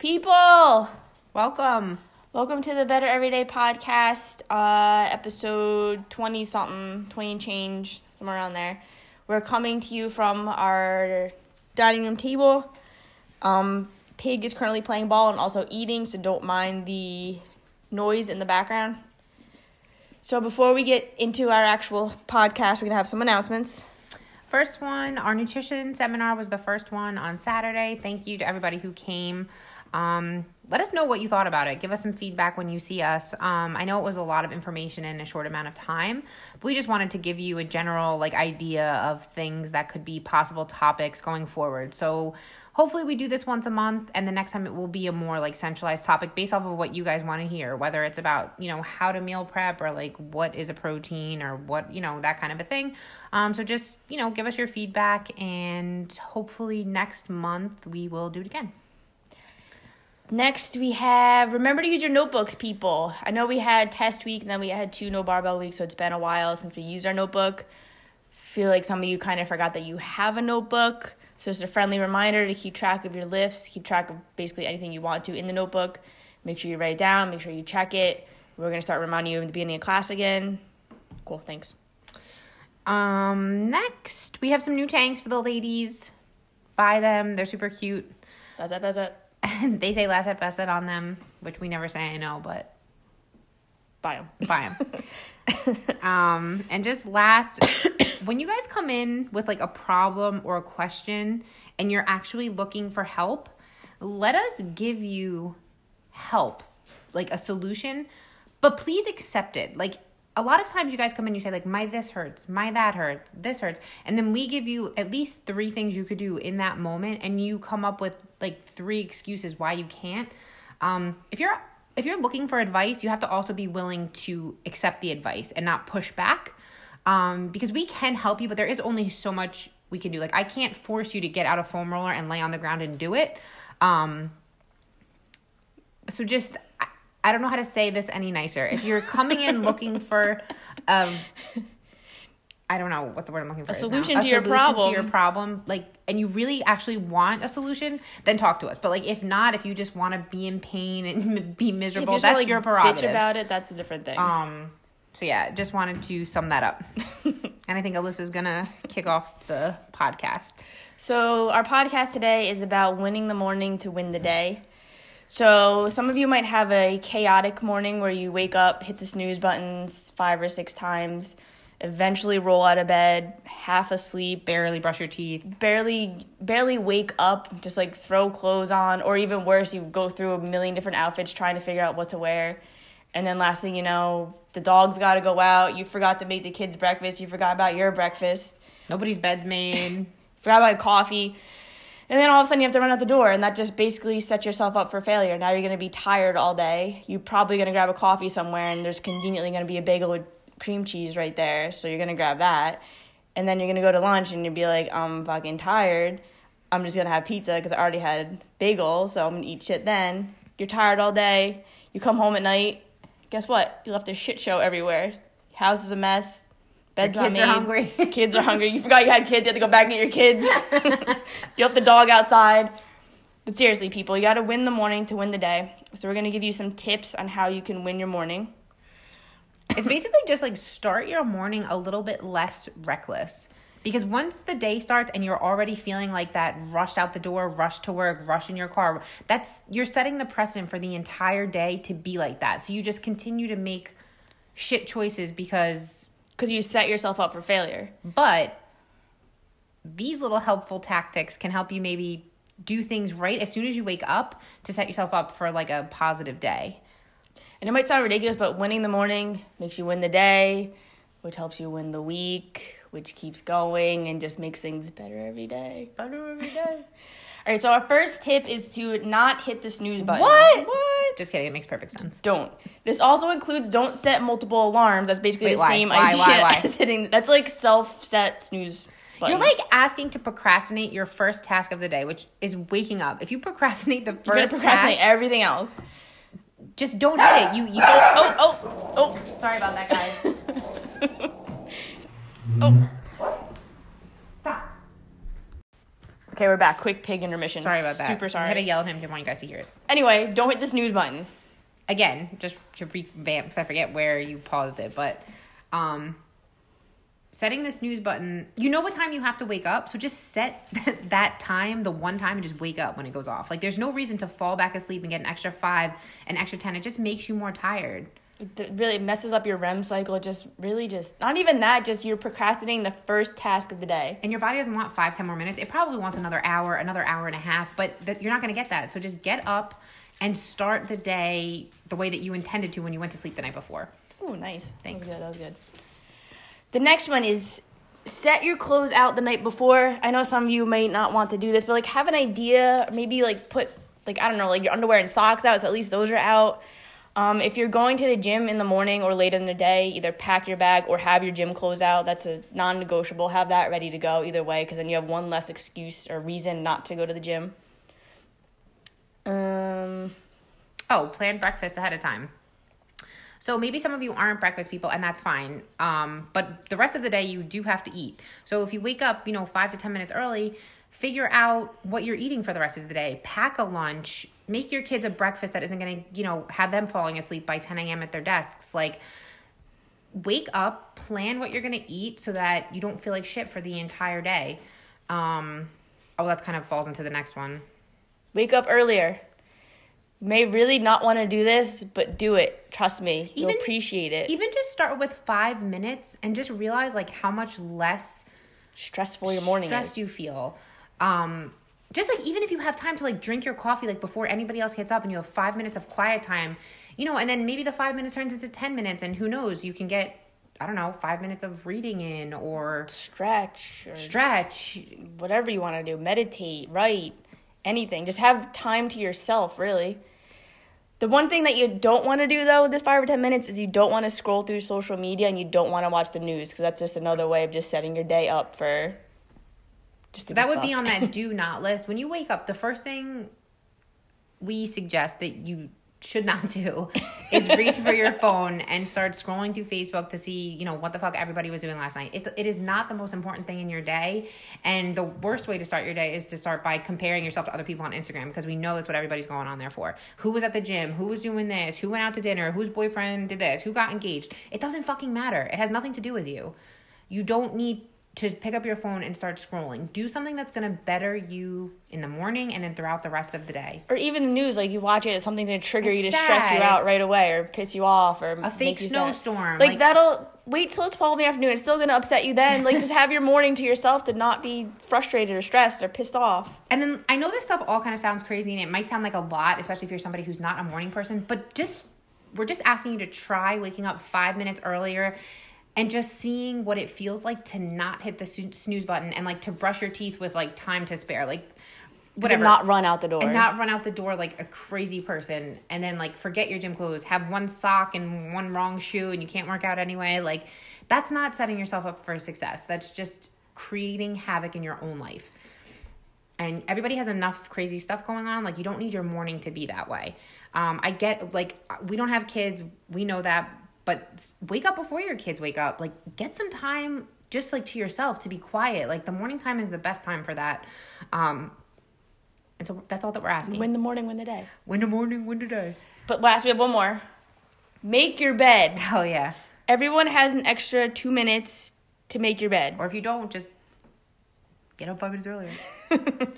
People, Welcome. welcome to the Better Everyday Podcast, uh, episode 20 something, 20 and change, somewhere around there. We're coming to you from our dining room table. Um, Pig is currently playing ball and also eating, so don't mind the noise in the background. So before we get into our actual podcast, we're going to have some announcements. First one, our nutrition seminar was the first one on Saturday. Thank you to everybody who came. Um, let us know what you thought about it. Give us some feedback when you see us. Um, I know it was a lot of information in a short amount of time, but we just wanted to give you a general like idea of things that could be possible topics going forward. So hopefully we do this once a month and the next time it will be a more like centralized topic based off of what you guys want to hear whether it's about you know how to meal prep or like what is a protein or what you know that kind of a thing um, so just you know give us your feedback and hopefully next month we will do it again Next, we have remember to use your notebooks, people. I know we had test week and then we had two no barbell weeks, so it's been a while since we used our notebook. Feel like some of you kind of forgot that you have a notebook. So, just a friendly reminder to keep track of your lifts, keep track of basically anything you want to in the notebook. Make sure you write it down, make sure you check it. We're going to start reminding you in the beginning of class again. Cool, thanks. um next we have some new tanks for the ladies buy them they're super cute That's it, that's it. And they say last at best on them which we never say i know but buy them. buy them. um, and just last, when you guys come in with like a problem or a question and you're actually looking for help, let us give you help, like a solution, but please accept it. Like a lot of times you guys come in, and you say like, my this hurts, my that hurts, this hurts. And then we give you at least three things you could do in that moment and you come up with like three excuses why you can't. Um, if you're if you're looking for advice, you have to also be willing to accept the advice and not push back. Um, because we can help you, but there is only so much we can do. Like I can't force you to get out a foam roller and lay on the ground and do it. Um, so just I, don't know how to say this any nicer. If you're coming in looking for um I don't know what the word I'm looking for. A solution to your problem. To your problem, like, and you really actually want a solution, then talk to us. But like, if not, if you just want to be in pain and be miserable, you that's like, your prerogative. Bitch about it, that's a different thing. Um. So yeah, just wanted to sum that up, and I think Alyssa's gonna kick off the podcast. So, our podcast today is about winning the morning to win the day. So, some of you might have a chaotic morning where you wake up, hit the snooze buttons five or six times, eventually roll out of bed, half asleep, Barely brush your teeth. barely barely wake up, just like throw clothes on, or even worse, you go through a million different outfits trying to figure out what to wear. And then last thing you know, the dog's got to go out, you forgot to make the kids breakfast, you forgot about your breakfast. Nobody's bed's made. forgot about coffee. And then all of a sudden you have to run out the door, and that just basically sets yourself up for failure. Now you're going to be tired all day. You're probably going to grab a coffee somewhere, and there's conveniently going to be a bagel with cream cheese right there, so you're going to grab that. And then you're going to go to lunch, and you'll be like, I'm fucking tired. I'm just going to have pizza because I already had bagel, so I'm going to eat shit then. You're tired all day. You come home at night. Guess what? You left a shit show everywhere. House is a mess. Bed's Your kids are hungry. kids are hungry. You forgot you had kids. You have to go back and get your kids. you left the dog outside. But seriously, people, you got to win the morning to win the day. So we're gonna give you some tips on how you can win your morning. it's basically just like start your morning a little bit less reckless. Because once the day starts and you're already feeling like that rushed out the door, rush to work, rush in your car, that's you're setting the precedent for the entire day to be like that. So you just continue to make shit choices because Because you set yourself up for failure. but these little helpful tactics can help you maybe do things right as soon as you wake up to set yourself up for like a positive day. And it might sound ridiculous, but winning the morning makes you win the day, which helps you win the week, which keeps going and just makes things better every day. Better every day. All right, so our first tip is to not hit the snooze button. What? What? Just kidding, it makes perfect sense. don't. This also includes don't set multiple alarms. That's basically Wait, the why? same Why, idea why, why? as hitting. That's like self-set snooze. Button. You're like asking to procrastinate your first task of the day, which is waking up. If you procrastinate the You're gonna first procrastinate task, everything else. just don't hit it. You you Oh, oh, oh, Sorry about that, guys. Oh. Stop. Okay, we're back. Quick pig intermission. Sorry about that. Super sorry. I had to yell at him. Didn't want you guys to hear it. Anyway, don't hit the snooze button. Again, just to revamp, because I forget where you paused it, but um, setting the snooze button. You know what time you have to wake up, so just set that time, the one time, and just wake up when it goes off. Like there's no reason to fall back asleep and get an extra five, an extra ten. It just makes you more tired. It really messes up your REM cycle. It just really just not even that. Just you're procrastinating the first task of the day. and your body doesn't want five, ten more minutes. It probably wants another hour, another hour and a half, but that you're not going to get that. So just get up and start the day the way that you intended to when you went to sleep the night before. Oh, nice. Thanks. That was good. That was good. The next one is set your clothes out the night before. I know some of you may not want to do this, but like have an idea. Maybe like put like I don't know, like your underwear and socks out, so at least those are out. Um, if you're going to the gym in the morning or late in the day, either pack your bag or have your gym clothes out. That's a non-negotiable. Have that ready to go either way, because then you have one less excuse or reason not to go to the gym. Um, Oh, plan breakfast ahead of time. So maybe some of you aren't breakfast people, and that's fine. Um, but the rest of the day, you do have to eat. So if you wake up, you know, five to ten minutes early, figure out what you're eating for the rest of the day. Pack a lunch. Make your kids a breakfast that isn't going to, you know, have them falling asleep by 10 a.m. at their desks. Like, wake up, plan what you're going to eat so that you don't feel like shit for the entire day. Um, oh, that's kind of falls into the next one. wake up earlier. You may really not want to do this, but do it. Trust me, you'll Even- appreciate it. even just start with five minutes and just realize like how much less Stressful your morning stressed is. you feel um just like even if you have time to like drink your coffee like before anybody else gets up and you have five minutes of quiet time you know and then maybe the five minutes turns into 10 minutes and who knows you can get i don't know five minutes of reading in or stretch or stretch whatever you want to do. Meditate, write, anything. Just have time to yourself, really. The one thing that you don't want to do though with this five or ten minutes is you don't want to scroll through social media and you don't want to watch the news because that's just another way of just setting your day up for. Just So that would be on that do not list. When you wake up, the first thing we suggest that you should not do is reach for your phone and start scrolling through Facebook to see, you know, what the fuck everybody was doing last night. It, it is not the most important thing in your day. And the worst way to start your day is to start by comparing yourself to other people on Instagram because we know that's what everybody's going on there for. Who was at the gym? Who was doing this? Who went out to dinner? Whose boyfriend did this? Who got engaged? It doesn't fucking matter. It has nothing to do with you. You don't need to pick up your phone and start scrolling. Do something that's going to better you in the morning and then throughout the rest of the day. or even the news, like you watch it, something's gonna trigger you It's to stress you out right away or piss you off or A fake snowstorm, Like, like- that'll wait till it's twelve in the afternoon. It's still gonna upset you then. Like just have your morning to yourself to not be frustrated or stressed or pissed off. And then I know this stuff all kind of sounds crazy and it might sound like a lot, especially if you're somebody who's not a morning person, but just we're just asking you to try waking up 5 minutes earlier and just seeing what it feels like to not hit the snooze button and like to brush your teeth with like time to spare. Like whatever. Not run out the door. and not run out the door like a crazy person and then like forget your gym clothes have one sock and one wrong shoe and you can't work out anyway like that's not setting yourself up for success that's just creating havoc in your own life and everybody has enough crazy stuff going on like you don't need your morning to be that way um, i get like we don't have kids we know that but wake up before your kids wake up like get some time just like to yourself to be quiet like the morning time is the best time for that um, and so that's all that we're asking win the morning, win the day. Win the morning, win the day. But last, we have one more. Make your bed. Hell yeah. Everyone has an extra two minutes to make your bed. Or if you don't, just get up five minutes earlier.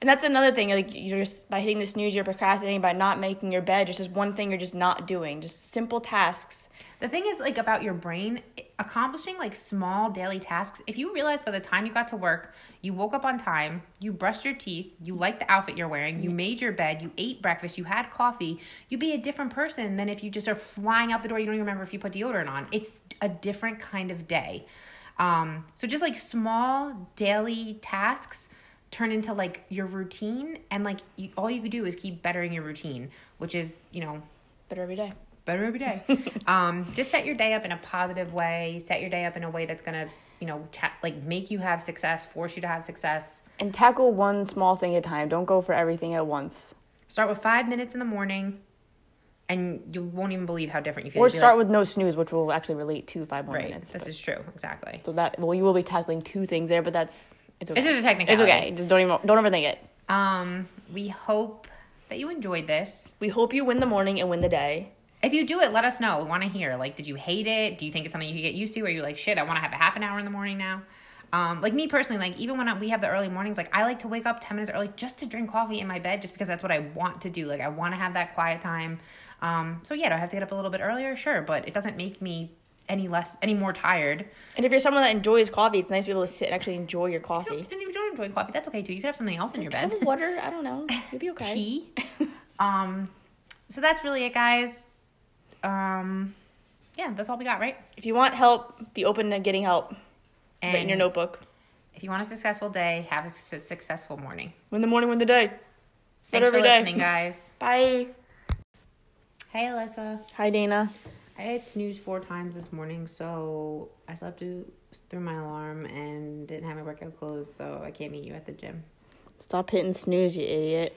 And that's another thing. Like you're just by hitting the snooze, you're procrastinating by not making your bed. It's just one thing you're just not doing. Just simple tasks. The thing is, like, about your brain, accomplishing like small daily tasks, if you realize by the time you got to work, you woke up on time, you brushed your teeth, you liked the outfit you're wearing, you made your bed, you ate breakfast, you had coffee, you'd be a different person than if you just are flying out the door. You don't even remember if you put deodorant on. It's a different kind of day. Um, so just like small daily tasks turn into like your routine, and like you, all you could do is keep bettering your routine, which is, you know, Better every day. better every day. um, just set your day up in a positive way. Set your day up in a way that's gonna, you know, ta- like make you have success, force you to have success. And tackle one small thing at a time. Don't go for everything at once. Start with five minutes in the morning, and you won't even believe how different you feel. Or start like, with no snooze, which will actually relate to five more right. minutes. This but- is true, exactly. so that well, you will be tackling two things there, but that's It's okay. It's just a technicality. It's okay. Just don't even don't overthink it. Um, we hope that you enjoyed this. We hope you win the morning and win the day. If you do it, let us know. We want to hear. Like, did you hate it? Do you think it's something you could get used to? Or are you like, shit, I want to have a half an hour in the morning now? Um, like me personally, like even when I, we have the early mornings, like I like to wake up ten minutes early just to drink coffee in my bed, just because that's what I want to do. Like I want to have that quiet time. Um, so yeah, do I have to get up a little bit earlier? Sure, but it doesn't make me any less, any more tired. And if you're someone that enjoys coffee, it's nice to be able to sit and actually enjoy your coffee. And if you don't enjoy coffee, that's okay too. You could have something else in your bed. Have water, I don't know. You'll be okay. tea. um, so that's really it, guys. Um, yeah, that's all we got, right? If you want help, be open to getting help. Write in your notebook. If you want a successful day, have a su- successful morning. Win the morning, win the day. Thanks for every day. listening, guys. Bye. Hey, Alyssa. Hi, Dana. I had snooze four times this morning, so I slept through, my alarm and didn't have my workout clothes, so I can't meet you at the gym. Stop hitting snooze, you idiot.